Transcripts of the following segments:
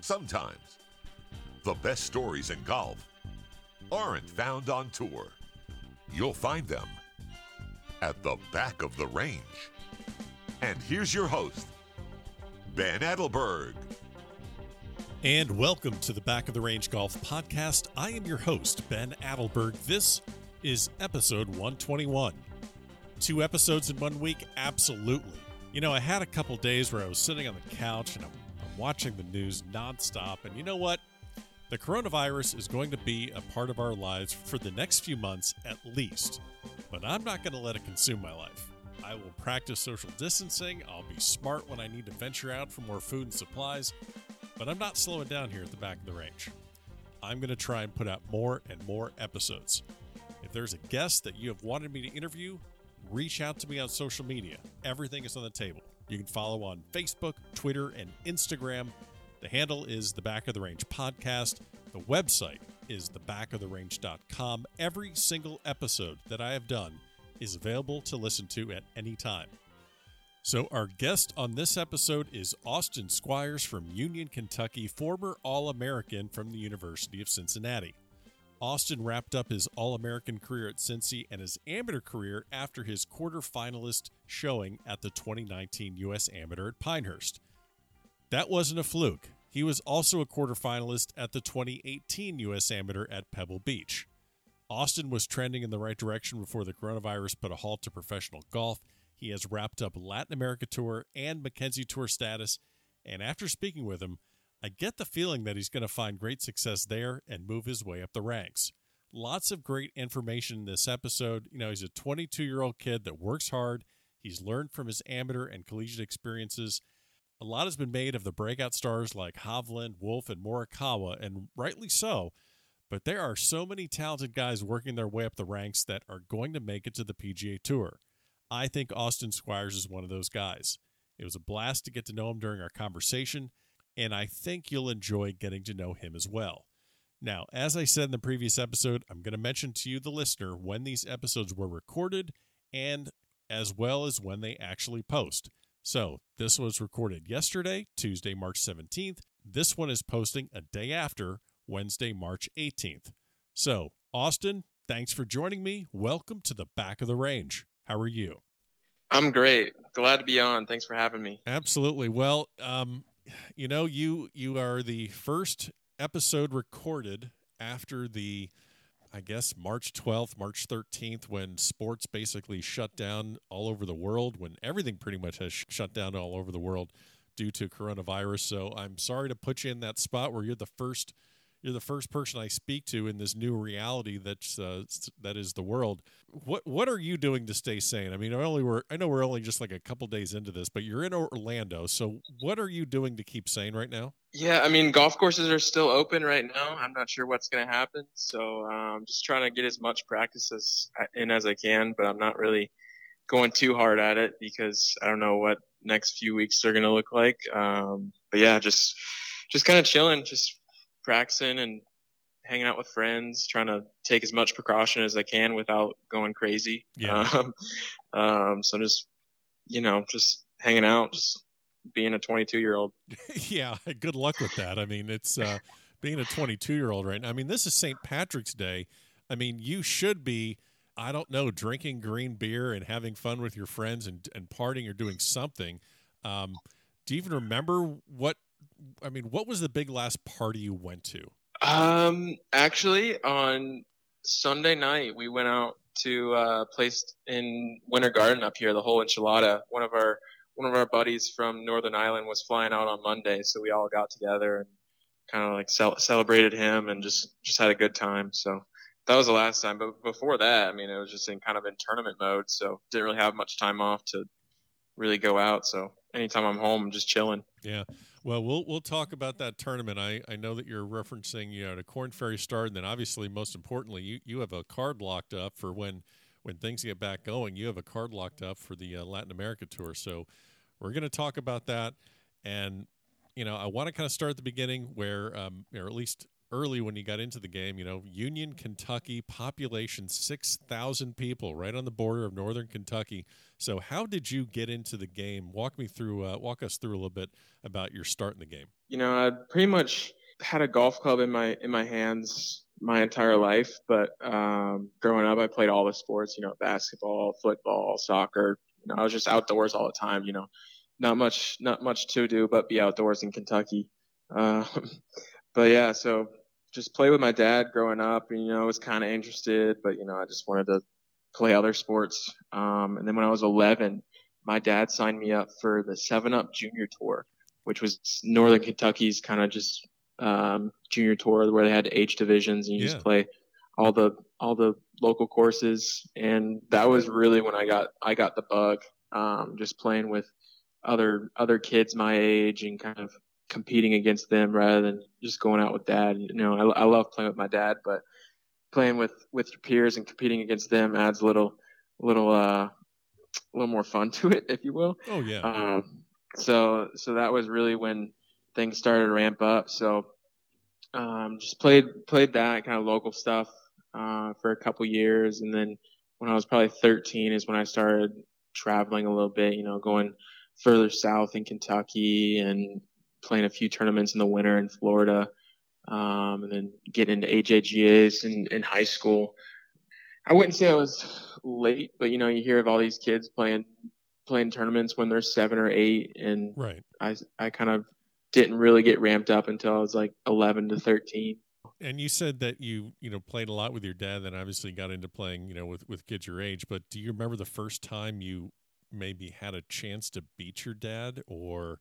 Sometimes the best stories in golf aren't found on tour. You'll find them at the back of the range. And here's your host, Ben Adelberg. And welcome to the Back of the Range Golf Podcast. I am your host, Ben Adelberg. This is episode 121. Two episodes in one week? Absolutely. You know, I had a couple days where I was sitting on the couch and I'm, I'm watching the news nonstop. And you know what? The coronavirus is going to be a part of our lives for the next few months at least. But I'm not going to let it consume my life. I will practice social distancing. I'll be smart when I need to venture out for more food and supplies. But I'm not slowing down here at the back of the range. I'm going to try and put out more and more episodes. If there's a guest that you have wanted me to interview, reach out to me on social media. Everything is on the table. You can follow on Facebook, Twitter, and Instagram. The handle is the Back of the Range Podcast. The website is thebackoftherange.com. Every single episode that I have done is available to listen to at any time. So, our guest on this episode is Austin Squires from Union, Kentucky, former All American from the University of Cincinnati. Austin wrapped up his All American career at Cincy and his amateur career after his quarterfinalist showing at the 2019 U.S. Amateur at Pinehurst. That wasn't a fluke. He was also a quarterfinalist at the 2018 U.S. Amateur at Pebble Beach. Austin was trending in the right direction before the coronavirus put a halt to professional golf. He has wrapped up Latin America Tour and Mackenzie Tour status, and after speaking with him, I get the feeling that he's going to find great success there and move his way up the ranks. Lots of great information in this episode. You know, he's a 22 year old kid that works hard. He's learned from his amateur and collegiate experiences. A lot has been made of the breakout stars like Hovland, Wolff, and Morikawa, and rightly so. But there are so many talented guys working their way up the ranks that are going to make it to the PGA Tour. I think Austin Squires is one of those guys. It was a blast to get to know him during our conversation, and I think you'll enjoy getting to know him as well. Now, as I said in the previous episode, I'm going to mention to you, the listener, when these episodes were recorded and as well as when they actually post. So, this was recorded yesterday, Tuesday, March 17th. This one is posting a day after, Wednesday, March 18th. So, Austin, thanks for joining me. Welcome to the back of the range. How are you? I'm great. Glad to be on. Thanks for having me. Absolutely. Well, um, you know, you you are the first episode recorded after the I guess March 12th, March 13th when sports basically shut down all over the world, when everything pretty much has sh- shut down all over the world due to coronavirus. So I'm sorry to put you in that spot where you're the first you're the first person I speak to in this new reality that's uh, that is the world. What what are you doing to stay sane? I mean, I only we're I know we're only just like a couple days into this, but you're in Orlando. So what are you doing to keep sane right now? Yeah, I mean, golf courses are still open right now. I'm not sure what's going to happen, so I'm um, just trying to get as much practice as in as I can. But I'm not really going too hard at it because I don't know what next few weeks are going to look like. Um, but yeah, just just kind of chilling, just practicing and hanging out with friends, trying to take as much precaution as I can without going crazy. Yeah. Um, um, so just, you know, just hanging out, just being a 22 year old. yeah. Good luck with that. I mean, it's, uh, being a 22 year old right now. I mean, this is St. Patrick's Day. I mean, you should be, I don't know, drinking green beer and having fun with your friends and, and partying or doing something. Um, do you even remember what I mean, what was the big last party you went to? Um, actually, on Sunday night, we went out to a place in Winter Garden up here, the whole enchilada. One of our one of our buddies from Northern Ireland was flying out on Monday, so we all got together and kind of like cel- celebrated him and just just had a good time. So that was the last time. But before that, I mean, it was just in kind of in tournament mode, so didn't really have much time off to really go out. So anytime I'm home, I'm just chilling. Yeah. Well, we'll we'll talk about that tournament. I, I know that you're referencing you know the Corn Ferry start, and then obviously most importantly, you, you have a card locked up for when when things get back going. You have a card locked up for the uh, Latin America tour. So we're going to talk about that, and you know I want to kind of start at the beginning where, um, or at least early when you got into the game. You know, Union, Kentucky, population six thousand people, right on the border of northern Kentucky. So, how did you get into the game? Walk me through. Uh, walk us through a little bit about your start in the game. You know, I pretty much had a golf club in my in my hands my entire life. But um, growing up, I played all the sports. You know, basketball, football, soccer. You know, I was just outdoors all the time. You know, not much not much to do but be outdoors in Kentucky. Um, but yeah, so just play with my dad growing up. And, you know, I was kind of interested, but you know, I just wanted to play other sports. Um, and then when I was 11, my dad signed me up for the Seven Up Junior Tour, which was Northern Kentucky's kind of just um, junior tour where they had age divisions and you yeah. just play all the all the local courses. And that was really when I got I got the bug, um, just playing with other other kids my age and kind of competing against them rather than just going out with dad. You know, I, I love playing with my dad, but playing with with your peers and competing against them adds a little little uh a little more fun to it, if you will. Oh yeah. Um, so so that was really when things started to ramp up. So um, just played played that kind of local stuff uh, for a couple years, and then when I was probably 13 is when I started traveling a little bit. You know, going further south in Kentucky and playing a few tournaments in the winter in Florida, um, and then getting into AJGAs in, in high school. I wouldn't say I was late, but you know, you hear of all these kids playing playing tournaments when they're seven or eight, and right. I I kind of didn't really get ramped up until I was like 11 to 13. And you said that you, you know, played a lot with your dad, and obviously got into playing, you know, with, with kids your age. But do you remember the first time you maybe had a chance to beat your dad or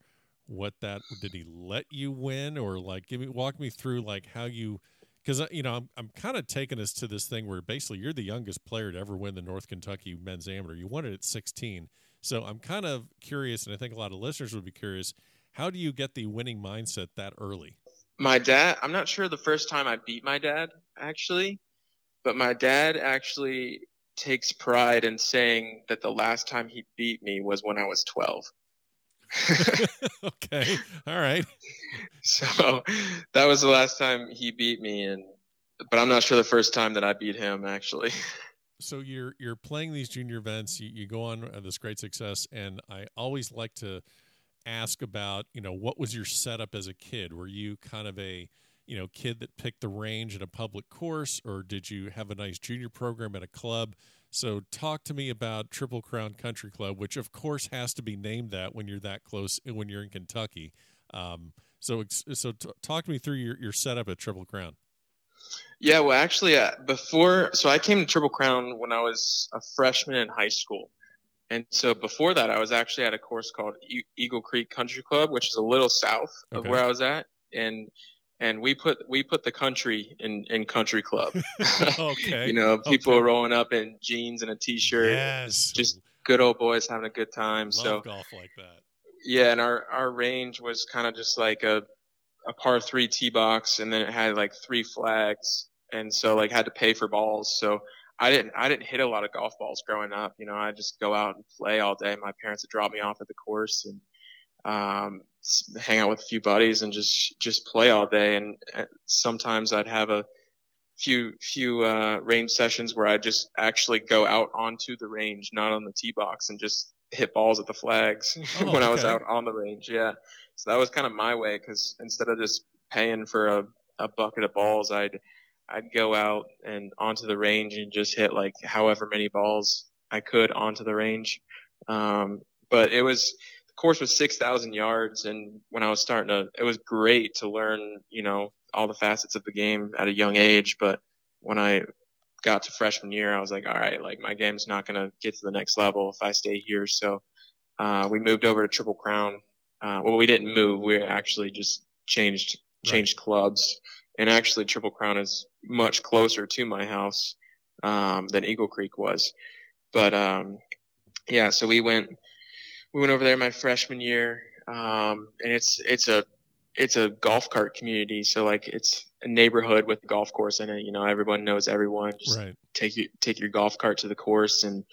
what that, did he let you win or like, give me, walk me through like how you, because, you know, I'm, I'm kind of taking us to this thing where basically you're the youngest player to ever win the North Kentucky men's amateur. You won it at 16. So I'm kind of curious, and I think a lot of listeners would be curious how do you get the winning mindset that early? My dad, I'm not sure the first time I beat my dad, actually, but my dad actually takes pride in saying that the last time he beat me was when I was 12. okay. All right. So that was the last time he beat me and but I'm not sure the first time that I beat him actually. So you're you're playing these junior events, you, you go on uh, this great success and I always like to ask about, you know, what was your setup as a kid? Were you kind of a, you know, kid that picked the range at a public course, or did you have a nice junior program at a club? So, talk to me about Triple Crown Country Club, which of course has to be named that when you're that close, when you're in Kentucky. Um, so, so t- talk to me through your, your setup at Triple Crown. Yeah, well, actually, uh, before, so I came to Triple Crown when I was a freshman in high school. And so before that, I was actually at a course called e- Eagle Creek Country Club, which is a little south okay. of where I was at, and and we put we put the country in in country club. okay. you know, people okay. rolling up in jeans and a t-shirt. Yes. Just good old boys having a good time. Love so golf like that. Yeah, and our our range was kind of just like a a par three tee box, and then it had like three flags, and so like had to pay for balls. So I didn't I didn't hit a lot of golf balls growing up. You know, I just go out and play all day. My parents would drop me off at the course and um, hang out with a few buddies and just just play all day. And sometimes I'd have a few few uh, range sessions where I just actually go out onto the range, not on the tee box, and just hit balls at the flags oh, when okay. I was out on the range. Yeah, so that was kind of my way because instead of just paying for a, a bucket of balls, I'd I'd go out and onto the range and just hit like however many balls I could onto the range. Um, but it was course was six thousand yards, and when I was starting to, it was great to learn, you know, all the facets of the game at a young age. But when I got to freshman year, I was like, all right, like my game's not gonna get to the next level if I stay here. So uh, we moved over to Triple Crown. Uh, well, we didn't move; we actually just changed changed right. clubs and actually Triple Crown is much closer to my house um, than Eagle Creek was. But um, yeah, so we went we went over there my freshman year, um, and it's it's a it's a golf cart community. So like it's a neighborhood with a golf course in it. You know, everyone knows everyone. Just right. take you take your golf cart to the course and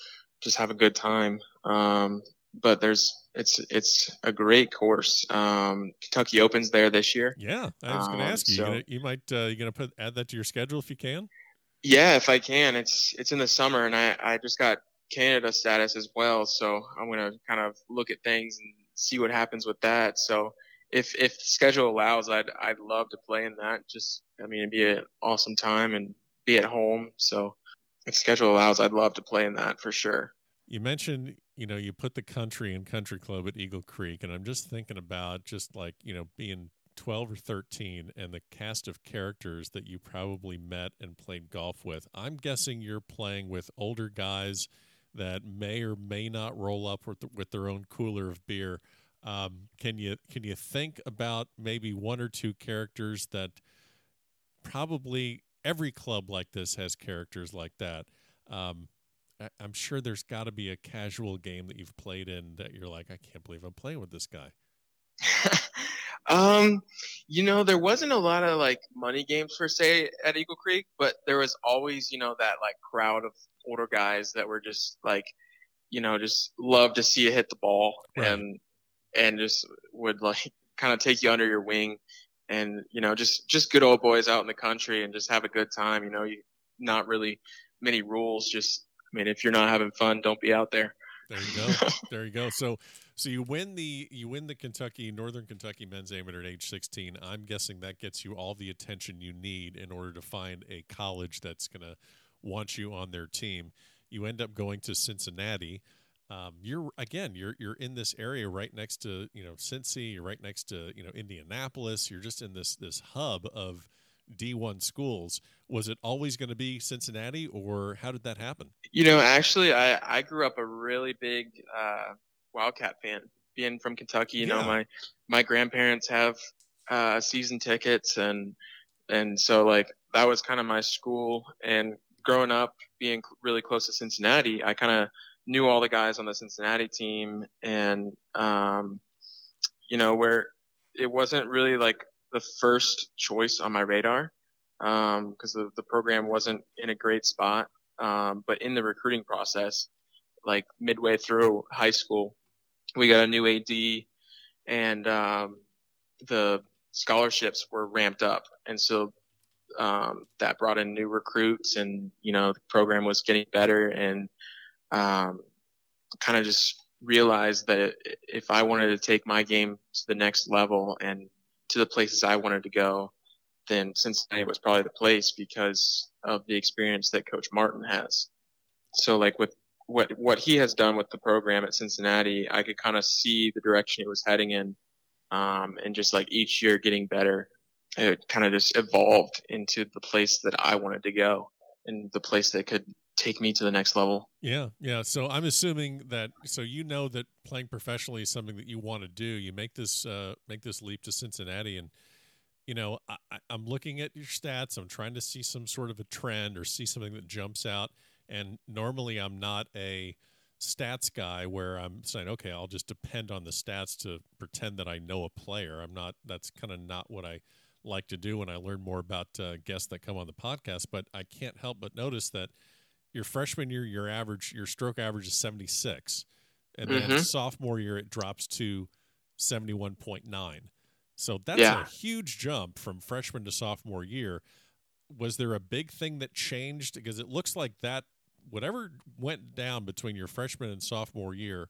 just have a good time. Um, but there's it's it's a great course. Um, Kentucky Opens there this year. Yeah, I was going to um, ask you. So, you, gonna, you might uh, you going to put add that to your schedule if you can. Yeah, if I can. It's it's in the summer, and I I just got Canada status as well, so I'm going to kind of look at things and see what happens with that. So if if schedule allows, I'd I'd love to play in that. Just I mean, it'd be an awesome time and be at home. So if schedule allows, I'd love to play in that for sure. You mentioned, you know, you put the country and country club at Eagle Creek, and I'm just thinking about just like, you know, being 12 or 13 and the cast of characters that you probably met and played golf with. I'm guessing you're playing with older guys that may or may not roll up with, with their own cooler of beer. Um, can you can you think about maybe one or two characters that probably every club like this has characters like that? Um, I, am sure there's got to be a casual game that you've played in that you're like, I can't believe I'm playing with this guy. um, you know, there wasn't a lot of like money games per se at Eagle Creek, but there was always, you know, that like crowd of older guys that were just like, you know, just love to see you hit the ball right. and and just would like kind of take you under your wing and you know just just good old boys out in the country and just have a good time. You know, you not really many rules, just I mean, if you're not having fun, don't be out there. There you go. there you go. So, so you win the you win the Kentucky Northern Kentucky Men's Amateur at age 16. I'm guessing that gets you all the attention you need in order to find a college that's going to want you on their team. You end up going to Cincinnati. Um, you're again, you're you're in this area right next to you know Cincy. You're right next to you know Indianapolis. You're just in this this hub of D1 schools. Was it always going to be Cincinnati, or how did that happen? You know, actually, I, I grew up a really big uh, Wildcat fan. Being from Kentucky, you yeah. know, my my grandparents have uh, season tickets, and and so like that was kind of my school. And growing up, being really close to Cincinnati, I kind of knew all the guys on the Cincinnati team, and um, you know, where it wasn't really like the first choice on my radar because um, the, the program wasn't in a great spot. Um, but in the recruiting process, like midway through high school, we got a new AD and um, the scholarships were ramped up. And so um, that brought in new recruits and, you know, the program was getting better and um, kind of just realized that if I wanted to take my game to the next level and to the places I wanted to go, then Cincinnati was probably the place because of the experience that Coach Martin has. So like with what what he has done with the program at Cincinnati, I could kind of see the direction it was heading in, um, and just like each year getting better, it kind of just evolved into the place that I wanted to go and the place that could take me to the next level. Yeah, yeah. So I'm assuming that so you know that playing professionally is something that you want to do. You make this uh, make this leap to Cincinnati, and you know I, I'm looking at your stats. I'm trying to see some sort of a trend or see something that jumps out. And normally I'm not a stats guy where I'm saying, okay, I'll just depend on the stats to pretend that I know a player. I'm not. That's kind of not what I like to do when I learn more about uh, guests that come on the podcast. But I can't help but notice that your freshman year, your average, your stroke average is 76. And then mm-hmm. sophomore year, it drops to 71.9. So that's yeah. a huge jump from freshman to sophomore year. Was there a big thing that changed? Because it looks like that, whatever went down between your freshman and sophomore year,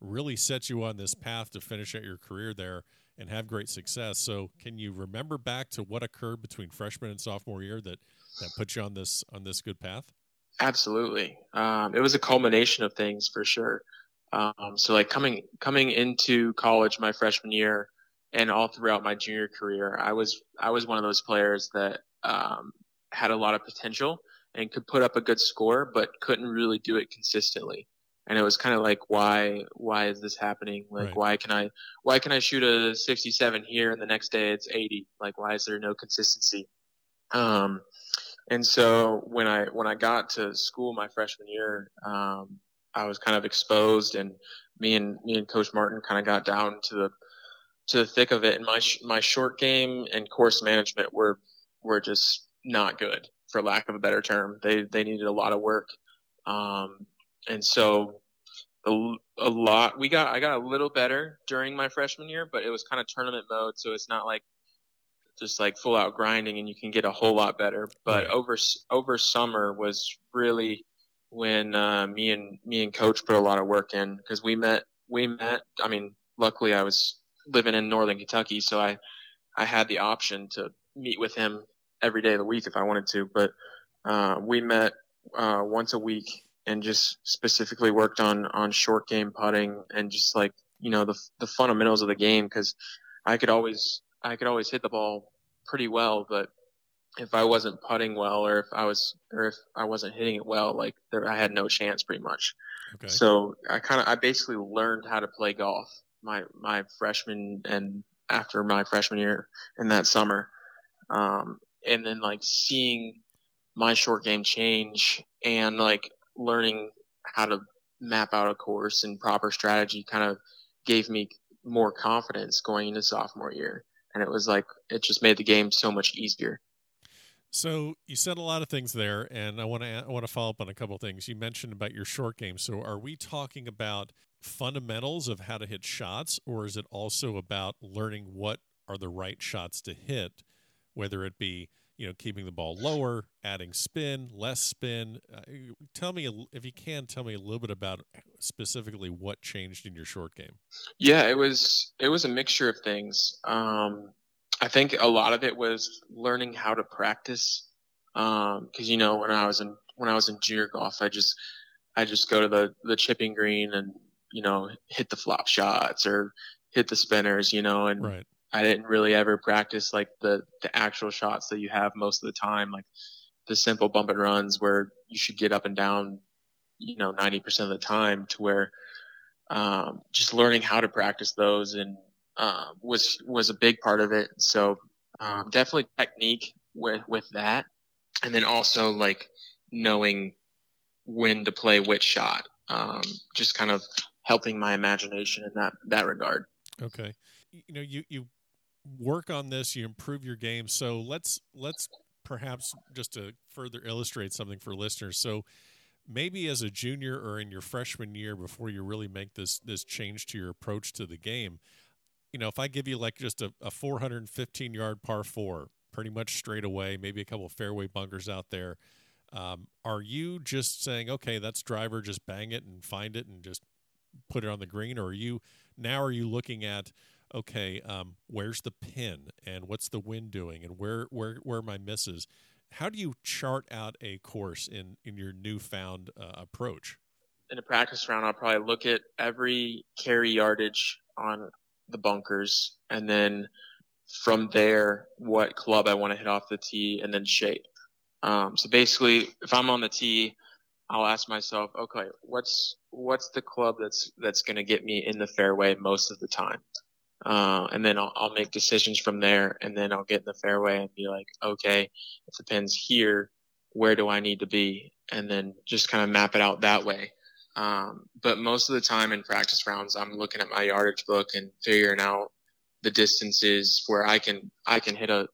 really set you on this path to finish out your career there and have great success. So, can you remember back to what occurred between freshman and sophomore year that that put you on this on this good path? Absolutely. Um, it was a culmination of things for sure. Um, so like coming coming into college my freshman year and all throughout my junior career, I was I was one of those players that um, had a lot of potential and could put up a good score, but couldn't really do it consistently. And it was kind of like, why why is this happening? Like, right. why can I why can I shoot a 67 here and the next day it's 80? Like, why is there no consistency? Um, and so when I when I got to school my freshman year, um, I was kind of exposed, and me and me and Coach Martin kind of got down to the to the thick of it. And my my short game and course management were were just not good, for lack of a better term. They they needed a lot of work, um, and so a, a lot. We got I got a little better during my freshman year, but it was kind of tournament mode, so it's not like just like full out grinding, and you can get a whole lot better. But over over summer was really when uh, me and me and coach put a lot of work in because we met we met. I mean, luckily I was living in northern Kentucky, so I I had the option to meet with him every day of the week if I wanted to. But uh, we met uh, once a week and just specifically worked on on short game putting and just like you know the the fundamentals of the game because I could always I could always hit the ball pretty well, but if I wasn't putting well or if I was or if I wasn't hitting it well, like there, I had no chance pretty much. Okay. So I kind of I basically learned how to play golf my my freshman and after my freshman year in that summer, um, and then like seeing my short game change and like learning how to map out a course and proper strategy kind of gave me more confidence going into sophomore year, and it was like it just made the game so much easier. So you said a lot of things there, and I want to I want to follow up on a couple of things. You mentioned about your short game. So are we talking about fundamentals of how to hit shots, or is it also about learning what are the right shots to hit, whether it be you know keeping the ball lower, adding spin, less spin? Uh, tell me a if you can tell me a little bit about specifically what changed in your short game. Yeah, it was it was a mixture of things. Um, I think a lot of it was learning how to practice. Because you know, when I was in when I was in junior golf, I just I just go to the the chipping green and you know hit the flop shots or hit the spinners, you know, and Right. I didn't really ever practice like the the actual shots that you have most of the time, like the simple bump and runs where you should get up and down, you know, ninety percent of the time. To where um, just learning how to practice those and uh, was was a big part of it. So um, definitely technique with with that, and then also like knowing when to play which shot. Um, just kind of helping my imagination in that that regard. Okay. You know, you you work on this, you improve your game. So let's let's perhaps just to further illustrate something for listeners. So maybe as a junior or in your freshman year before you really make this this change to your approach to the game, you know, if I give you like just a, a 415 yard par four, pretty much straight away, maybe a couple fairway bunkers out there. Um, are you just saying, okay, that's driver, just bang it and find it and just put it on the green, or are you now are you looking at okay, um, where's the pin and what's the wind doing and where where where are my misses? How do you chart out a course in in your newfound uh, approach? in a practice round, I'll probably look at every carry yardage on the bunkers, and then from there, what club I want to hit off the tee, and then shape. Um, so basically, if I'm on the tee, I'll ask myself, okay, what's what's the club that's that's going to get me in the fairway most of the time, uh, and then I'll, I'll make decisions from there, and then I'll get in the fairway and be like, okay, if the pin's here, where do I need to be, and then just kind of map it out that way. Um, but most of the time in practice rounds, I'm looking at my yardage book and figuring out the distances where I can I can hit a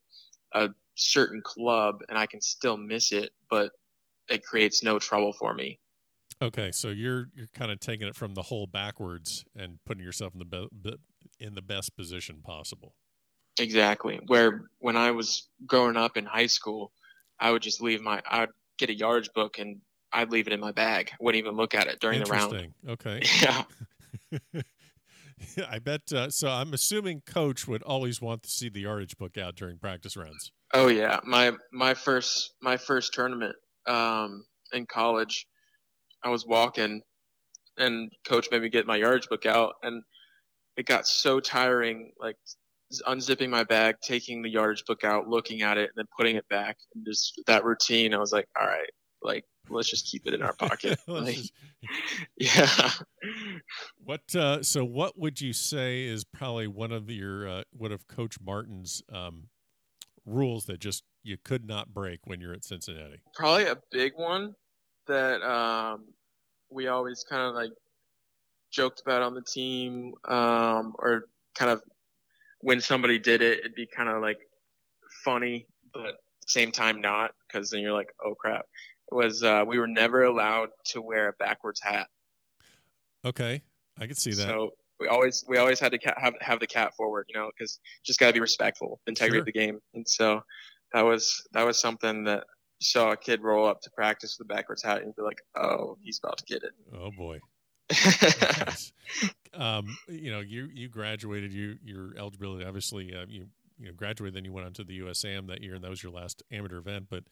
a certain club and I can still miss it, but it creates no trouble for me. Okay, so you're you're kind of taking it from the hole backwards and putting yourself in the be- in the best position possible. Exactly. Where when I was growing up in high school, I would just leave my I'd get a yardage book and I'd leave it in my bag. Wouldn't even look at it during the round. Okay. Yeah. I bet. Uh, so I'm assuming coach would always want to see the yardage book out during practice rounds. Oh yeah, my my first my first tournament um, in college, I was walking, and coach made me get my yardage book out, and it got so tiring, like unzipping my bag, taking the yardage book out, looking at it, and then putting it back, and just that routine. I was like, all right, like let's just keep it in our pocket. Like, just- yeah. what? Uh, so what would you say is probably one of your uh, one of Coach Martin's um, rules that just you could not break when you're at Cincinnati? probably a big one that um, we always kind of like joked about on the team, um, or kind of when somebody did it, it'd be kind of like funny, but at the same time not, because then you're like, oh crap. It was uh, we were never allowed to wear a backwards hat. Okay, I could see that. So we always we always had to ca- have have the cat forward, you know, because just got to be respectful, integrity Sure. of the game, and so that was that was something that saw a kid roll up to practice with a backwards hat and be like, oh, he's about to get it. oh boy. It. Nice. um, you know, you you graduated. You your eligibility obviously uh, you you know graduated. Then you went on to the USAM that year, and that was your last amateur event. But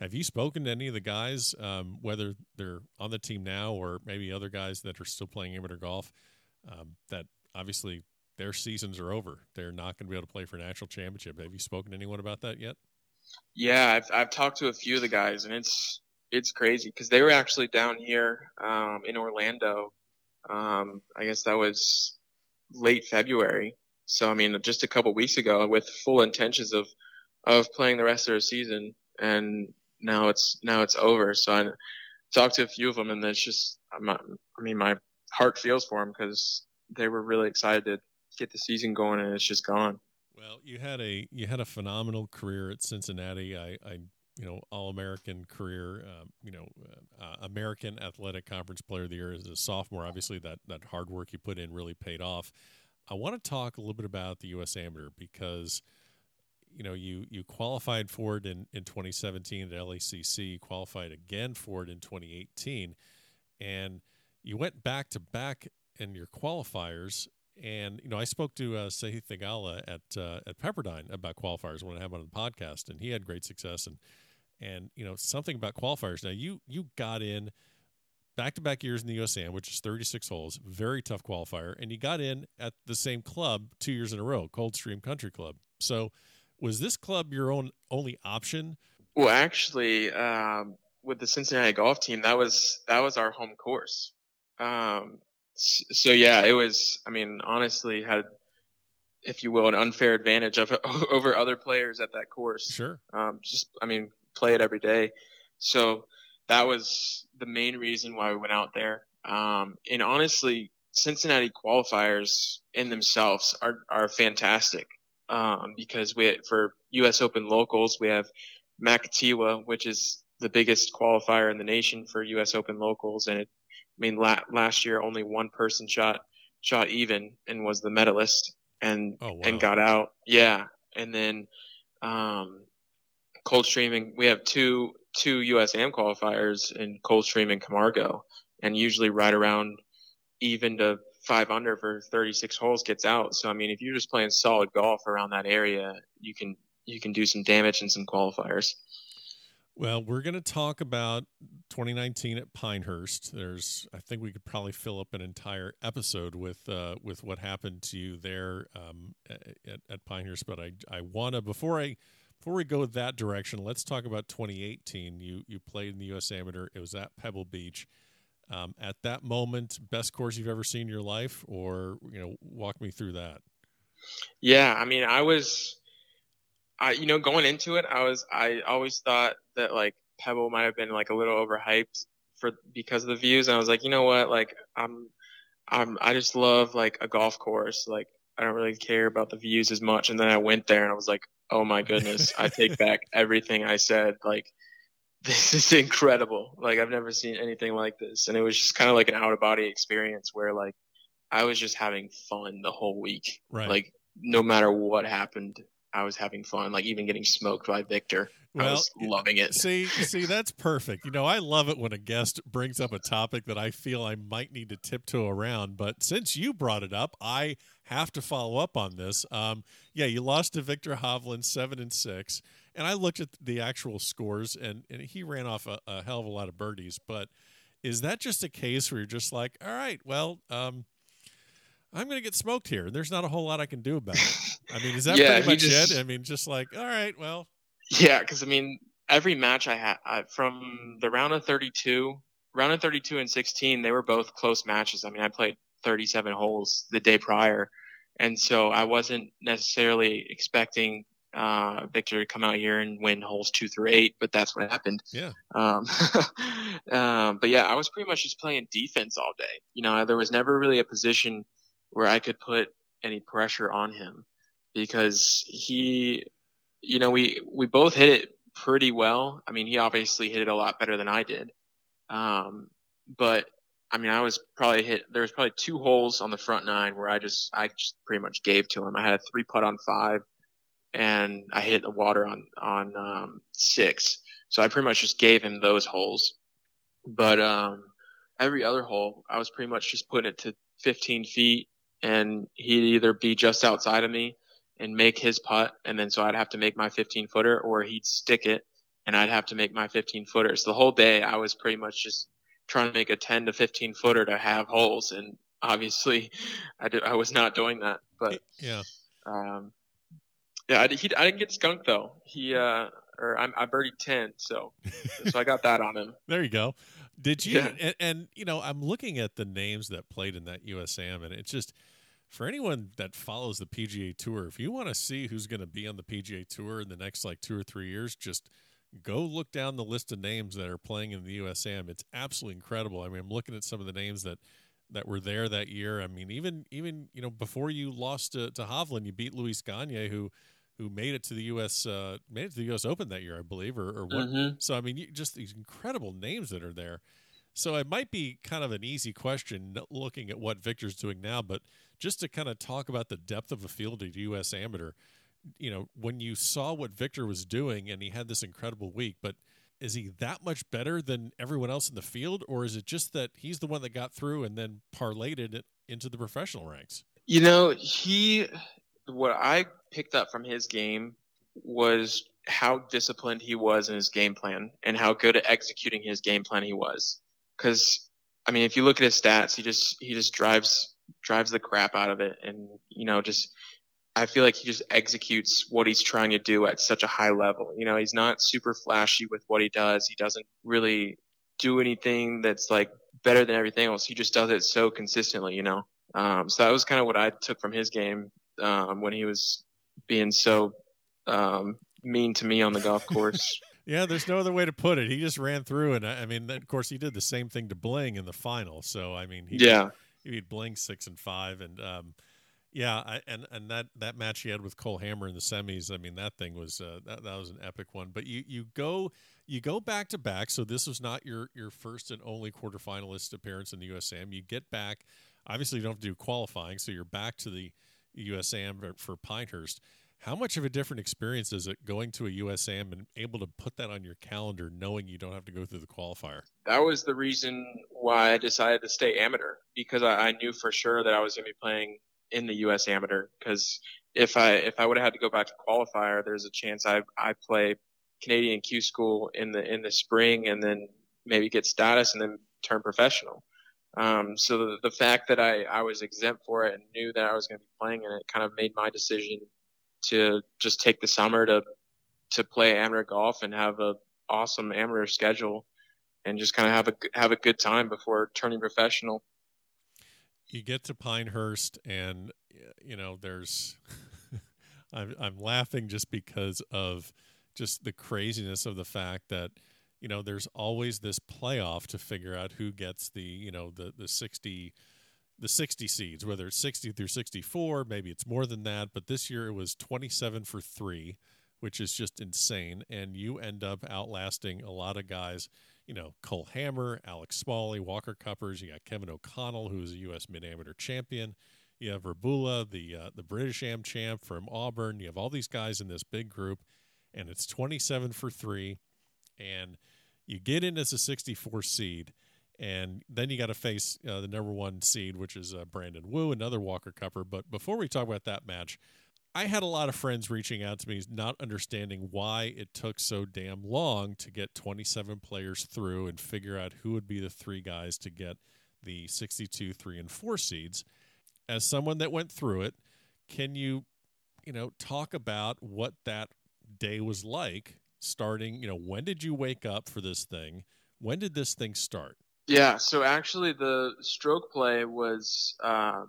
have you spoken to any of the guys, um, whether they're on the team now or maybe other guys that are still playing amateur golf? Um, that obviously their seasons are over. They're not going to be able to play for a national championship. Have you spoken to anyone about that yet? Yeah, I've I've talked to a few of the guys, and it's it's crazy because they were actually down here um, in Orlando. Um, I guess that was late February. So I mean, just a couple weeks ago, with full intentions of of playing the rest of their season, and now it's now it's over. So I talked to a few of them, and it's just not, I mean, my heart feels for them because they were really excited to get the season going, and it's just gone. Well, you had a you had a phenomenal career at Cincinnati. I, I you know All American career. Um, you know, uh, American Athletic Conference Player of the Year as a sophomore. Obviously, that that hard work you put in really paid off. I want to talk a little bit about the U.S. Amateur because you know you you qualified for it in in 2017 at LACC. Qualified again for it in 2018, and you went back to back in your qualifiers and you know, I spoke to uh, Sahith Theegala at uh, at Pepperdine about qualifiers when I had him on the podcast, and he had great success. And and you know, something about qualifiers. Now you you got in back to back years in the USAM, which is 36 holes, very tough qualifier, and you got in at the same club two years in a row, Coldstream Country Club. So, was this club your own only option? Well, actually, um, with the Cincinnati golf team, that was that was our home course. Um, so yeah, it was. I mean, honestly, had, if you will, an unfair advantage of over other players at that course. Sure. Um, just, I mean, play it every day. So that was the main reason why we went out there. Um, and honestly, Cincinnati qualifiers in themselves are are fantastic um, because we for U.S. Open locals we have Maketewah, which is the biggest qualifier in the nation for U.S. Open locals, and it, I mean la- last year only one person shot shot even and was the medalist and Oh wow. and got out. Yeah, and then um, Coldstream and we have two two USAM qualifiers in Coldstream and Camargo, and usually right around even to five under for 36 holes gets out. So I mean, if you're just playing solid golf around that area, you can you can do some damage in some qualifiers. Well, we're going to talk about 2019 at Pinehurst. There's, I think we could probably fill up an entire episode with uh, with what happened to you there um, at, at Pinehurst. But I, I want to before I before we go that direction, let's talk about 2018. You you played in the U.S. Amateur. It was at Pebble Beach. Um, at that moment, best course you've ever seen in your life, or you know, walk me through that. Yeah, I mean, I was, I you know, going into it, I was I always thought that like Pebble might have been like a little overhyped for because of the views. And I was like, you know what, like I'm, I'm I just love like a golf course. Like I don't really care about the views as much. And then I went there and I was like, oh my goodness, I take back everything I said. Like this is incredible. Like I've never seen anything like this. And it was just kind of like an out of body experience where like I was just having fun the whole week. Right. Like no matter what happened, I was having fun. Like even getting smoked by Victor, I Well, was loving it. See, see, that's perfect. You know, I love it when a guest brings up a topic that I feel I might need to tiptoe around. But since you brought it up, I have to follow up on this. Um, yeah, you lost to Victor Hovland seven and six, and I looked at the actual scores, and, and he ran off a, a hell of a lot of birdies. But is that just a case where you're just like, all right, well, um, I'm going to get smoked here, and there's not a whole lot I can do about it. I mean, is that Yeah, pretty much just- it? I mean, just like, all right, well, Yeah, because I mean, every match I had I, from the round of 32, round of 32 and 16, they were both close matches. I mean, I played 37 holes the day prior, and so I wasn't necessarily expecting uh, Victor to come out here and win holes two through eight, but that's what happened. Yeah. Um, um, but yeah, I was pretty much just playing defense all day. You know, there was never really a position where I could put any pressure on him because he you know, we we both hit it pretty well. I mean, he obviously hit it a lot better than I did. Um, but I mean, I was probably hit. There was probably two holes on the front nine where I just, I just pretty much gave to him. I had a three putt on five, and I hit the water on on um, six. So I pretty much just gave him those holes. But um, every other hole, I was pretty much just putting it to 15 feet, and he'd either be just outside of me and make his putt, and then so I'd have to make my 15 footer, or he'd stick it, and I'd have to make my 15 footer. So the whole day, I was pretty much just trying to make a 10 to 15 footer to have holes, and obviously, I did. I was not doing that. But yeah, um, yeah, I, he, I didn't get skunked though. He uh, or I'm, I birdied 10, so so I got that on him. There you go. Did you? Yeah. And, and you know, I'm looking at the names that played in that USAM, and it's just for anyone that follows the PGA Tour, if you want to see who's going to be on the PGA Tour in the next like two or three years, just go look down the list of names that are playing in the USAM. It's absolutely incredible. I mean, I'm looking at some of the names that that were there that year. I mean, even even you know before you lost to, to Hovland, you beat Luis Gagne, who who made it to the U.S. Uh, made it to the U.S. Open that year, I believe, or, or what. Mhm. So I mean, you, just these incredible names that are there. So it might be kind of an easy question looking at what Victor's doing now, but just to kind of talk about the depth of a field at U.S. Amateur, you know, when you saw what Victor was doing and he had this incredible week, but is he that much better than everyone else in the field, or is it just that he's the one that got through and then parlayed it into the professional ranks? You know, he what I picked up from his game was how disciplined he was in his game plan and how good at executing his game plan he was. Cuz I mean, if you look at his stats, he just he just drives drives the crap out of it and you know, just I feel like he just executes what he's trying to do at such a high level. You know, he's not super flashy with what he does. He doesn't really do anything that's like better than everything else. He just does it so consistently, you know. Um, so that was kind of what I took from his game um, when he was being so um, mean to me on the golf course. Yeah, there's no other way to put it. He just ran through, and I I mean, of course, he did the same thing to Bling in the final. So I mean, he yeah, he beat Bling six and five, and um, yeah, I, and and that that match he had with Cole Hammer in the semis. I mean, that thing was uh, that that was an epic one. But you you go you go back to back. So this was not your your first and only quarterfinalist appearance in the USAM. You get back. Obviously, you don't have to do qualifying, so you're back to the USAM for- for Pinehurst. How much of a different experience is it going to a USAM and able to put that on your calendar, knowing you don't have to go through the qualifier? that was the reason why I decided to stay amateur because I, I knew for sure that I was going to be playing in the U.S. amateur. Because if I if I would have had to go back to qualifier, there's a chance I I play Canadian Q school in the in the spring and then maybe get status and then turn professional. Um, so the, the fact that I, I was exempt for it and knew that I was going to be playing in it kind of made my decision to just take the summer to to play amateur golf and have a awesome amateur schedule and just kind of have a have a good time before turning professional. you get to Pinehurst, and you know there's. I'm I'm laughing just because of just the craziness of the fact that you know there's always this playoff to figure out who gets the you know the the 60 the 60 seeds whether it's 60 through 64 maybe it's more than that but this year it was 27 for 3 which is just insane and you end up outlasting a lot of guys you know, Cole Hammer, Alex Smalley, Walker Cuppers. You got Kevin O'Connell, who is a U.S. Mid Amateur champion. You have Rebula, the uh, the British Am champ from Auburn. You have all these guys in this big group, and it's 27 for three, and you get in as a 64 seed, and then you got to face uh, the number one seed, which is uh, Brandon Wu, another Walker Cupper. But before we talk about that match, I had a lot of friends reaching out to me, not understanding why it took so damn long to get 27 players through and figure out who would be the three guys to get the 62, three, and four seeds. As someone that went through it, can you, you know, talk about what that day was like? Starting, you know, when did you wake up for this thing? When did this thing start? Yeah, so actually the stroke play was uh,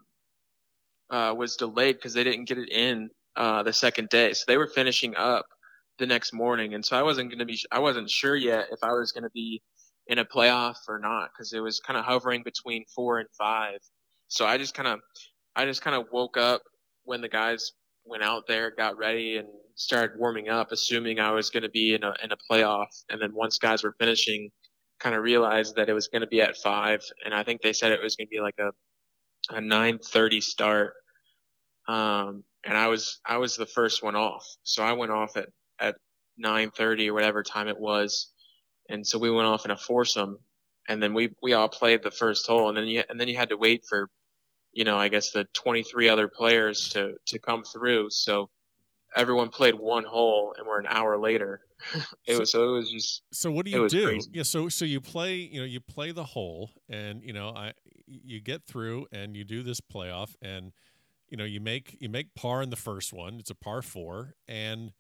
uh, was delayed because they didn't get it in uh, the second day, so they were finishing up the next morning, and so I wasn't to be I wasn't sure yet if I was to be in a playoff or not because it was kind of hovering between four and five. So I just kind of I just kind of woke up when the guys went out there, got ready, and started warming up, assuming I was going to be in a in a playoff. And then once guys were finishing, kind of realized that it was going to be at five, and I think they said it was going to be like a a nine thirty start. Um, and I was I was the first one off, so I went off at at nine thirty or whatever time it was, and so we went off in a foursome, and then we we all played the first hole, and then you and then you had to wait for, you know, I guess the twenty three other players to to come through. So everyone played one hole, and we're an hour later. it so, was so it was just. So what do you do? Crazy. Yeah, so so you play you know you play the hole, and you know I you get through and you do this playoff, and you know you make you make par in the first one. It's a par four, and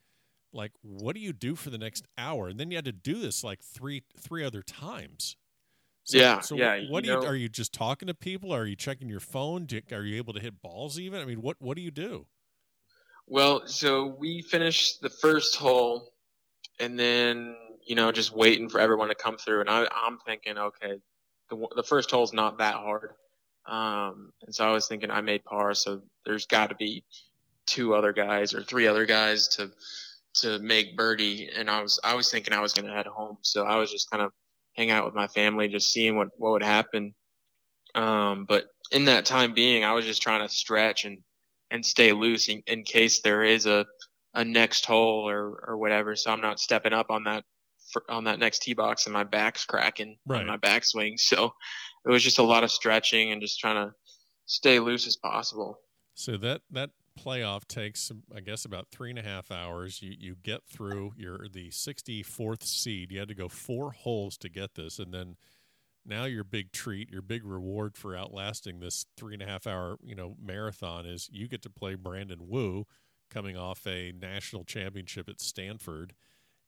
like what do you do for the next hour? And then you had to do this like three three other times. So, yeah, so yeah. What do you, know, are you just talking to people? Are you checking your phone? Do, are you able to hit balls even? I mean, what what do you do? Well, so we finished the first hole, and then you know just waiting for everyone to come through, and I, I'm thinking, okay, the the first hole's not that hard, um, and so I was thinking I made par, so there's got to be two other guys or three other guys to to make birdie, and I was I was thinking I was going to head home, so I was just kind of hang out with my family, just seeing what what would happen. Um, but in that time being, I was just trying to stretch and and stay loose in, in case there is a a next hole or or whatever. So I'm not stepping up on that for, on that next tee box and my back's cracking right. my backswing. So it was just a lot of stretching and just trying to stay loose as possible. So that that playoff takes, I guess, about three and a half hours. You you get through. You're the 64th seed. You had to go four holes to get this, and then now your big treat, your big reward for outlasting this three and a half hour, you know, marathon is you get to play Brandon Wu, coming off a national championship at Stanford,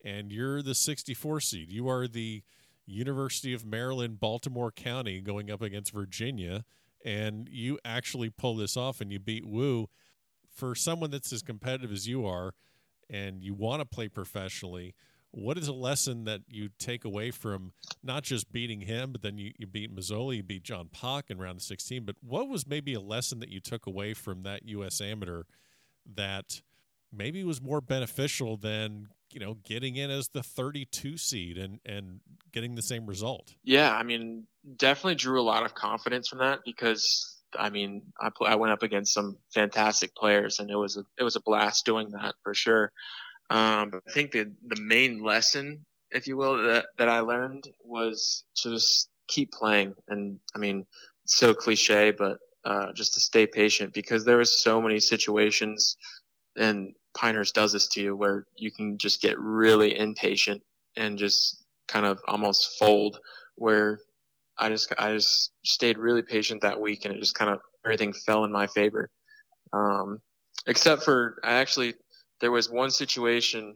and you're the 64 seed. You are the University of Maryland, Baltimore County, going up against Virginia, and you actually pull this off and you beat Wu. For someone that's as competitive as you are, and you want to play professionally what is a lesson that you take away from not just beating him, but then you, you beat Mazzoli, you beat John Pak in round of 16, but what was maybe a lesson that you took away from that U.S. amateur that maybe was more beneficial than, you know, getting in as the 32 seed and, and getting the same result? Yeah, I mean, definitely drew a lot of confidence from that because I mean, I, I went up against some fantastic players and it was a, it was a blast doing that for sure. Um, I think the the main lesson, if you will, that that I learned was to just keep playing. And I mean, so cliche, but uh, just to stay patient because there was so many situations, and Pinehurst does this to you where you can just get really impatient and just kind of almost fold. Where I just I just stayed really patient that week, and it just kind of everything fell in my favor. Um, except for I actually there was one situation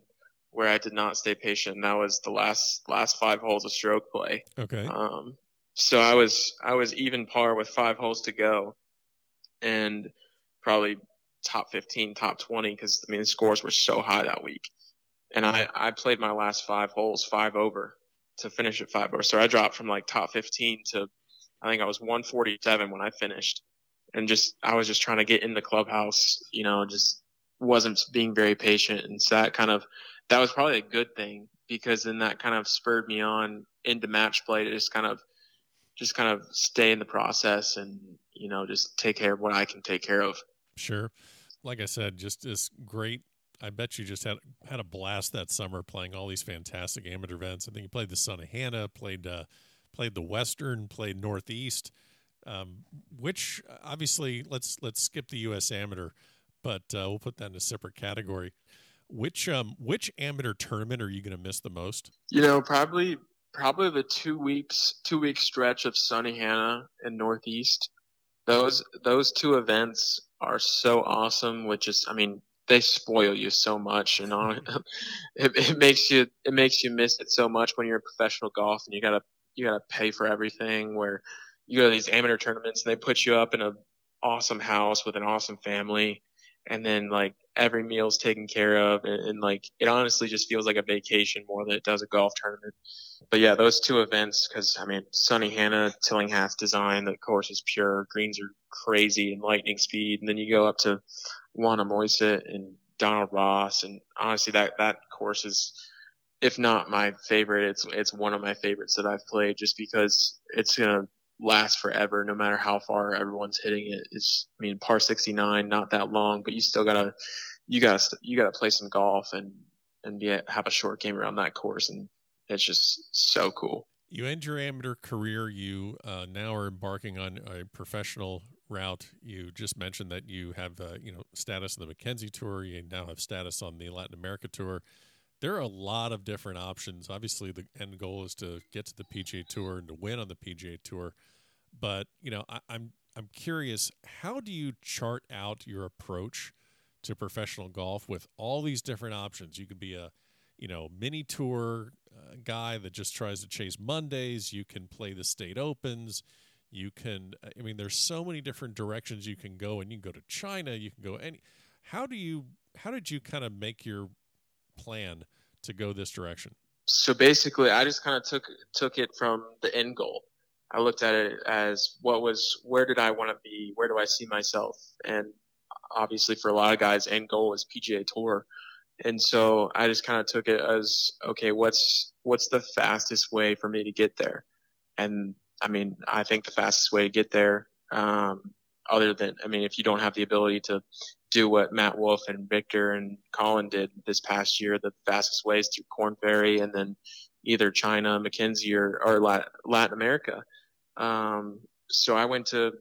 where I did not stay patient, and that was the last last five holes of stroke play. Okay. Um, so I was I was even par with five holes to go, and probably top 15, top 20 because I mean the scores were so high that week, and I I played my last five holes five over to finish at five over. So I dropped from like top 15 to I think I was 147 when I finished, and just I was just trying to get in the clubhouse, you know, just wasn't being very patient, and so that kind of that was probably a good thing because then that kind of spurred me on into match play to just kind of just kind of stay in the process and you know just take care of what I can take care of. Sure, like I said, just this great. I bet you just had had a blast that summer playing all these fantastic amateur events. I think you played the Sunnehanna, played uh, played the Western, played Northeast. Um, which obviously let's let's skip the U.S. Amateur but uh, we'll put that in a separate category. Which um which amateur tournament are you going to miss the most? You know, probably probably the two weeks two week stretch of Sunnehanna and Northeast. Those those two events are so awesome. Which is, I mean, they spoil you so much, and on it, it makes you it makes you miss it so much when you're in professional golf and you gotta you gotta pay for everything. Where you go to these amateur tournaments and they put you up in a awesome house with an awesome family and then like every meal's taken care of and, and, like it honestly just feels like a vacation more than it does a golf tournament. But yeah those two events because i mean Sunnehanna tillinghast design the course is pure greens are crazy and lightning speed and then you go up to Wannamoisett and donald ross and honestly that that course is if not my favorite, it's it's one of my favorites that I've played just because it's gonna last forever no matter how far everyone's hitting it. It's I mean par 69, not that long, but you still gotta you gotta you gotta play some golf and and be, have a short game around that course, and it's just so cool. You end your amateur career. You uh, now are embarking on a professional route. You just mentioned that you have uh, you know status on the Mackenzie Tour. You now have status on the Latin America Tour. There are a lot of different options. Obviously, the end goal is to get to the PGA Tour and to win on the PGA Tour. But you know, I, I'm I'm curious. How do you chart out your approach to professional golf with all these different options? You could be a you know mini tour uh, guy that just tries to chase Mondays. You can play the state opens you can i mean there's so many different directions you can go and you can go to china you can go any how do you how did you kind of make your plan to go this direction so basically i just kind of took took it from the end goal i looked at it as what was where did i want to be? Where do i see myself? And obviously for a lot of guys end goal is pga tour. And so i just kind of took it as okay what's what's the fastest way for me to get there? And I mean, I think the fastest way to get there, um, other than, I mean, if you don't have the ability to do what Matt Wolff and Viktor and Collin did this past year, the fastest way is through Korn Ferry and then either China, Mackenzie, or, or Latin America. Um, so I went to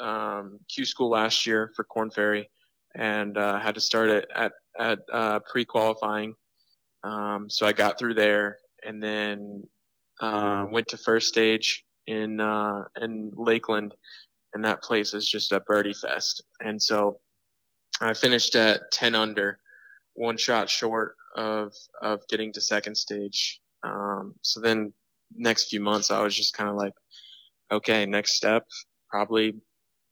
um, Q school last year for Korn Ferry and uh, had to start it at, at uh, pre-qualifying. Um, so I got through there and then uh, went to first stage in uh, in Lakeland, and that place is just a birdie fest. And so I finished at 10 under, one shot short of of getting to second stage. Um, so then next few months I was just kind of like, okay, next step probably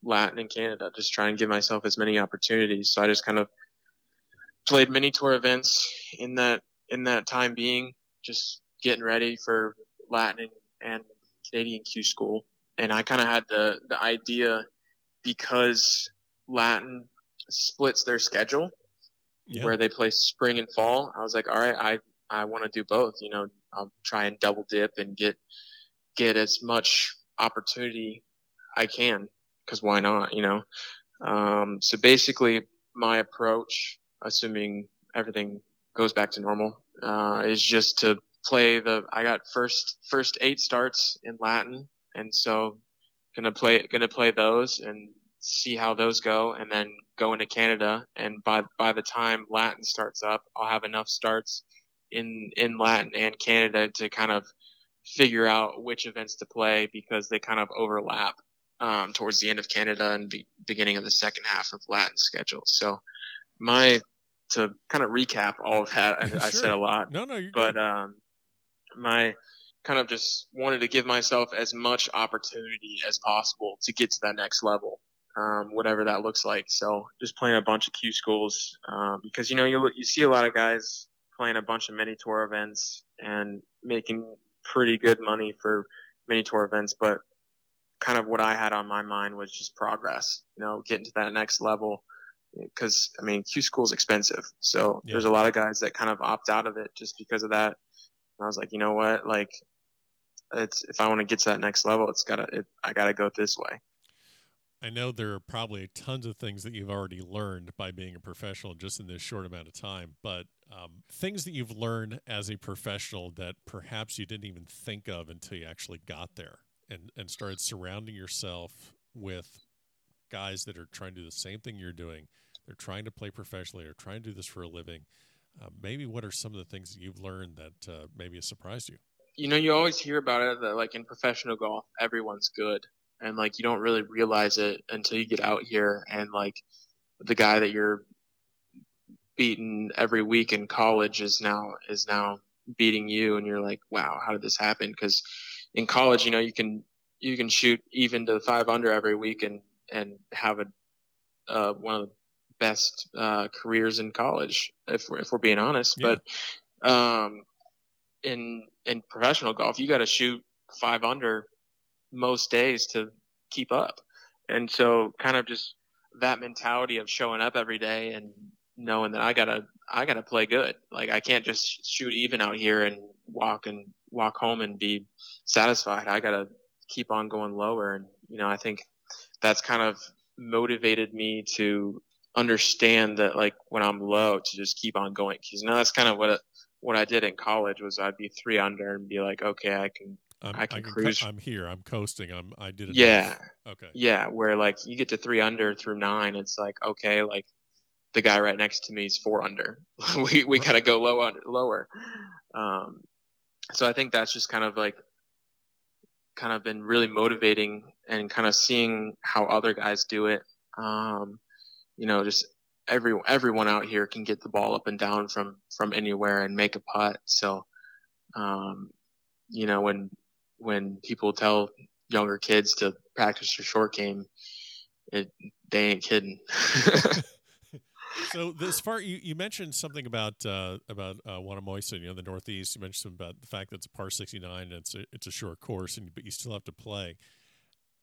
Latin and Canada. Just try and give myself as many opportunities. So I just kind of played mini tour events in that in that time being, just getting ready for Latin and, and Canadian Q school, and I kind of had the the idea because Latin splits their schedule where they play spring and fall. I was like, all right, I I want to do both. You know, I'll try and double dip and get get as much opportunity I can because why not? You know. Um, so basically, my approach, assuming everything goes back to normal, uh, is just to play the I got first first eight starts in Latin, and so gonna play gonna play those and see how those go, and then go into Canada. And by by the time Latin starts up, I'll have enough starts in in Latin and Canada to kind of figure out which events to play because they kind of overlap um, towards the end of Canada and be, beginning of the second half of Latin schedule. So my to kind of recap all of that, I, sure. I said a lot. No, no, but um, my kind of just wanted to give myself as much opportunity as possible to get to that next level, um, whatever that looks like. So just playing a bunch of Q schools um, because you know you you see a lot of guys playing a bunch of mini tour events and making pretty good money for mini tour events, but kind of what I had on my mind was just progress. You know, getting to that next level because I mean Q school is expensive, so yeah. there's a lot of guys that kind of opt out of it just because of that. And I was like, you know what? Like, it's if I want to get to that next level, it's gotta, it, I gotta go this way. I know there are probably tons of things that you've already learned by being a professional just in this short amount of time, but um, things that you've learned as a professional that perhaps you didn't even think of until you actually got there and, and started surrounding yourself with guys that are trying to do the same thing you're doing. They're trying to play professionally or trying to do this for a living. Uh, maybe what are some of the things that you've learned that uh, maybe has surprised you? You know, you always hear about it that like in professional golf, everyone's good, and like you don't really realize it until you get out here and like the guy that you're beating every week in college is now is now beating you, and you're like, wow, how did this happen? Because in college, you know, you can you can shoot even to five under every week and and have a uh, one of the best uh, careers in college, if we're, if we're being honest. Yeah. But um, in in professional golf, you got to shoot five under most days to keep up, and so kind of just that mentality of showing up every day and knowing that I gotta I gotta play good. Like I can't just shoot even out here and walk and walk home and be satisfied. I gotta keep on going lower. And you know, I think that's kind of motivated me to understand that like when I'm low to just keep on going. Cause you that's kind of what what I did in college was I'd be three under and be like, okay, I can I'm, I can, I can cruise. I'm here. I'm coasting. I'm. I did it. Yeah. Okay. Yeah, where like you get to three under through nine, it's like okay, like the guy right next to me is four under. we we gotta go low under, lower. Um, so I think that's just kind of like kind of been really motivating and kind of seeing how other guys do it. Um, you know, just every everyone out here can get the ball up and down from from anywhere and make a putt. So, um, you know, when when people tell younger kids to practice their short game, it they ain't kidding. so this far, you, you mentioned something about uh, about uh, you know, the Northeast. You mentioned about the fact that it's a par sixty nine and it's a it's a short course, and but you still have to play.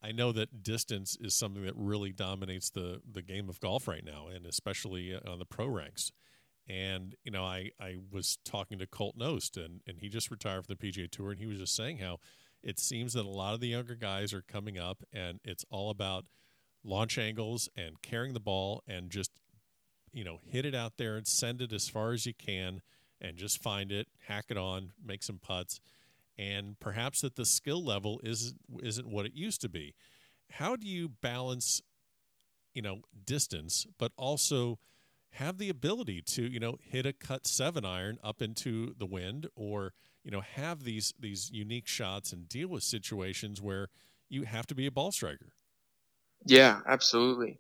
I know that distance is something that really dominates the the game of golf right now, and especially on the pro ranks. And you know, I I was talking to Colt Knost, and and he just retired from the PGA Tour, and he was just saying how it seems that a lot of the younger guys are coming up, and it's all about launch angles and carrying the ball and just you know hit it out there and send it as far as you can, and just find it, hack it on, make some putts and perhaps that the skill level isn't isn't what it used to be. How do you balance, you know, distance, but also have the ability to you know hit a cut seven iron up into the wind, or you know have these these unique shots and deal with situations where you have to be a ball striker. Yeah, absolutely.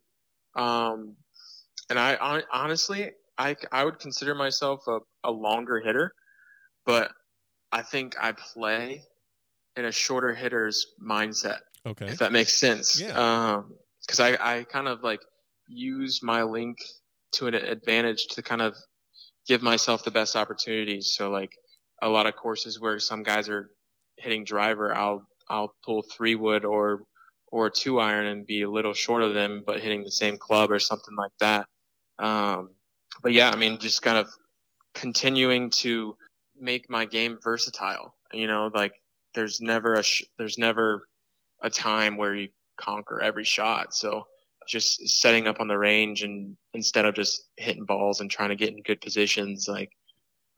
Um, and I, honestly, I I would consider myself a, a longer hitter, but I think I play in a shorter hitter's mindset. Okay. If that makes sense. Yeah. Um, cause I, I kind of like use my link to an advantage to kind of give myself the best opportunities. So like a lot of courses where some guys are hitting driver, I'll, I'll pull three wood or, or two iron and be a little short of them, but hitting the same club or something like that. Um, but yeah, I mean, just kind of continuing to make my game versatile. You know, like there's never a sh- there's never a time where you conquer every shot. So just setting up on the range and instead of just hitting balls and trying to get in good positions, like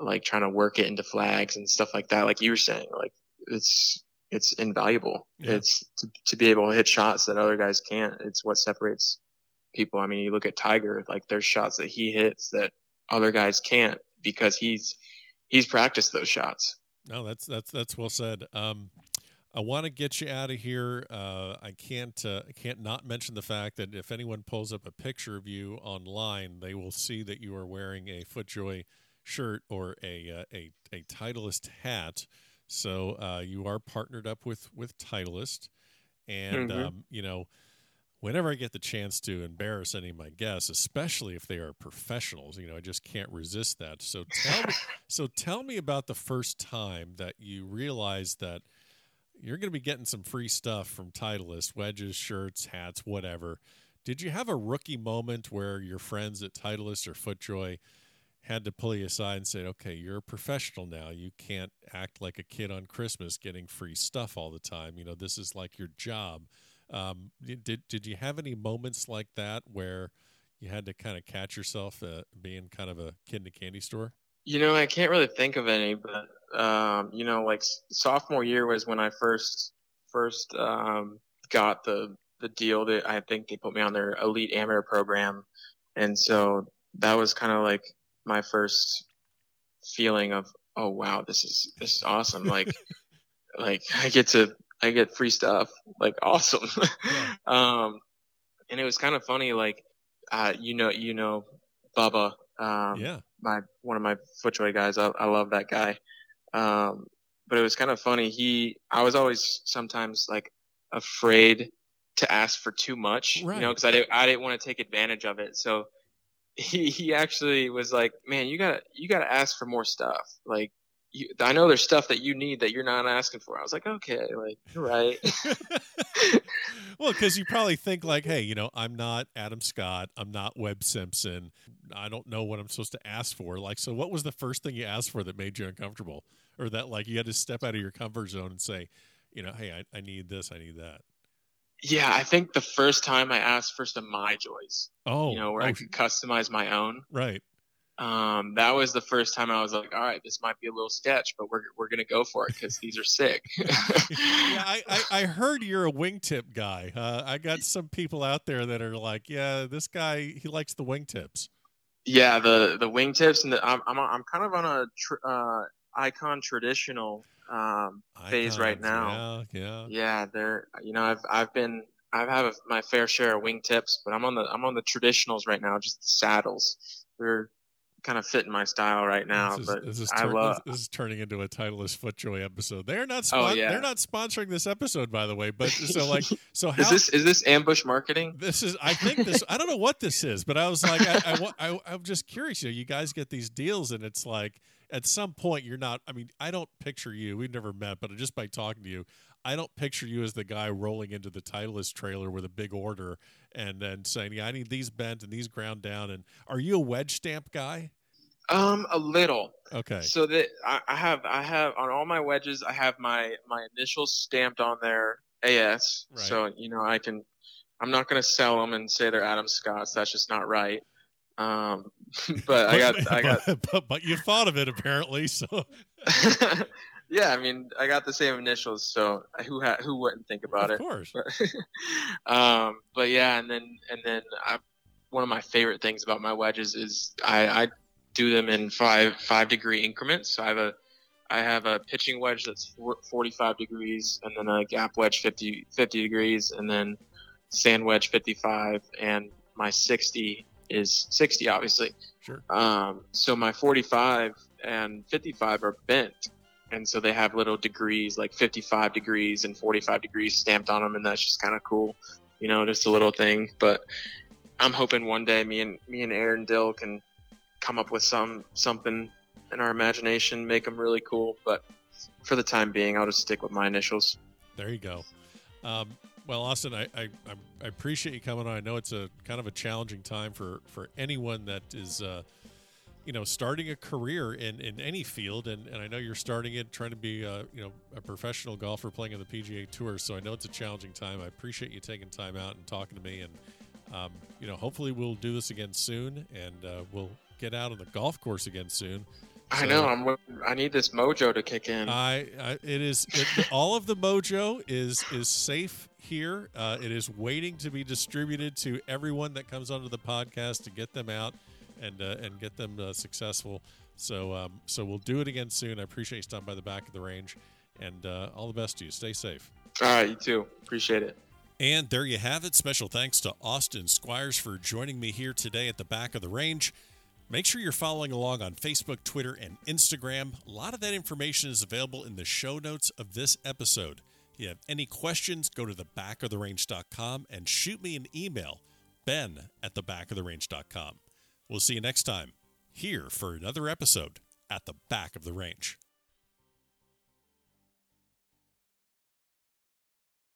like trying to work it into flags and stuff like that. Like you were saying, like it's it's invaluable. Yeah. It's to, to be able to hit shots that other guys can't. It's what separates people. I mean, you look at Tiger, like there's shots that he hits that other guys can't because he's he's practiced those shots. No, that's that's that's well said. Um, I want to get you out of here. Uh, I can't uh, I can't not mention the fact that if anyone pulls up a picture of you online, they will see that you are wearing a FootJoy shirt or a uh, a a Titleist hat. So uh, you are partnered up with with Titleist, and mm-hmm. um, you know whenever I get the chance to embarrass any of my guests, especially if they are professionals, you know, I just can't resist that. So tell me, so tell me about the first time that you realized that you're going to be getting some free stuff from Titleist, wedges, shirts, hats, whatever. Did you have a rookie moment where your friends at Titleist or FootJoy had to pull you aside and say, "Okay, you're a professional now. You can't act like a kid on Christmas getting free stuff all the time. You know, this is like your job." Um, did did you have any moments like that where you had to kind of catch yourself uh, being kind of a kid in a candy store? You know, I can't really think of any, but um, you know, like sophomore year was when I first first um, got the the deal that I think they put me on their elite amateur program, and so that was kind of like my first feeling of oh wow this is this is awesome like like I get to I get free stuff. Like awesome. Yeah. um, and it was kind of funny. Like, uh, you know, you know, Bubba. Um, yeah. My one of my FootJoy guys. I, I love that guy. Um, but it was kind of funny. He, I was always sometimes like afraid to ask for too much, right. you know, because I didn't, I didn't want to take advantage of it. So he, he actually was like, "Man, you gotta, you gotta ask for more stuff. Like, you, I know there's stuff that you need that you're not asking for. I was like, okay, like you're right. well, because you probably think like, hey, you know, I'm not Adam Scott, I'm not Webb Simpson, I don't know what I'm supposed to ask for. Like, so what was the first thing you asked for that made you uncomfortable, or that like you had to step out of your comfort zone and say, you know, hey, I, I need this, I need that. Yeah, I think the first time I asked for some MyJoys, Oh, you know, where oh, I could customize my own. right. Um, that was the first time I was like, all right, this might be a little sketch, but we're we're gonna go for it because these are sick. yeah, I, I, I heard you're a wingtip guy. Uh, I got some people out there that are like, yeah, this guy he likes the wingtips. Yeah, the the wingtips and the, I'm I'm I'm kind of on a tr- uh, icon traditional um, phase right now. Yeah, yeah. Yeah, they're you know I've I've been I've had my fair share of wingtips, but I'm on the I'm on the traditionals right now, just the saddles. They're kind of fitting my style right now, this is, but this is, I love. this, this is turning into a Titleist Footjoy episode. They're not. Oh, yeah. They're not sponsoring this episode, by the way. But so like, so how Is this is this ambush marketing? This is. I think this. I don't know what this is, but I was like, I, I, I, I'm just curious. You know, you guys get these deals, and it's like at some point you're not. I mean, I don't picture you. We've never met, but just by talking to you, I don't picture you as the guy rolling into the Titleist trailer with a big order and then saying, "Yeah, I need these bent and these ground down." And are you a wedge stamp guy? Um, a little. Okay. So that I, I have I have on all my wedges I have my my initials stamped on there AS. Right. So you know I can I'm not gonna sell them and say they're Adam Scott's. That's just not right. Um, but I got I got but, but you thought of it apparently. So yeah. I mean I got the same initials. So who ha- who wouldn't think about of it? Of course. But, um, but yeah, and then and then I, one of my favorite things about my wedges is I, I do them in five five degree increments. So I have a I have a pitching wedge that's four- 45 degrees, and then a gap wedge 50 50 degrees, and then sand wedge 55, and my 60 is 60, obviously. Sure. Um, so my 45 and 55 are bent, and so they have little degrees like 55 degrees and 45 degrees stamped on them, and that's just kind of cool, you know, just a little thing. But I'm hoping one day me and me and Aaron Dill can come up with some something in our imagination, make them really cool. But for the time being, I'll just stick with my initials. There you go. Um, well, Austin, I, I I'm- appreciate you coming on. I know it's a kind of a challenging time for for anyone that is, uh, you know, starting a career in, in any field, and, and I know you're starting it, trying to be, uh, you know, a professional golfer playing on the PGA Tour. So I know it's a challenging time. I appreciate you taking time out and talking to me, and um, you know, hopefully we'll do this again soon, and uh, we'll get out on the golf course again soon. I know I'm. I need this mojo to kick in. I, I it is it, all of the mojo is is safe here. Uh, it is waiting to be distributed to everyone that comes onto the podcast to get them out and uh, and get them uh, successful. So um, so we'll do it again soon. I appreciate you stopping by the back of the range, and uh, all the best to you. Stay safe. All right, you too. Appreciate it. And there you have it. Special thanks to Austin Squires for joining me here today at the back of the range. Make sure you're following along on Facebook, Twitter, and Instagram. A lot of that information is available in the show notes of this episode. You have any questions, go to thebackoftherange.com and shoot me an email, ben at thebackoftherange.com. We'll see you next time here for another episode at the back of the range.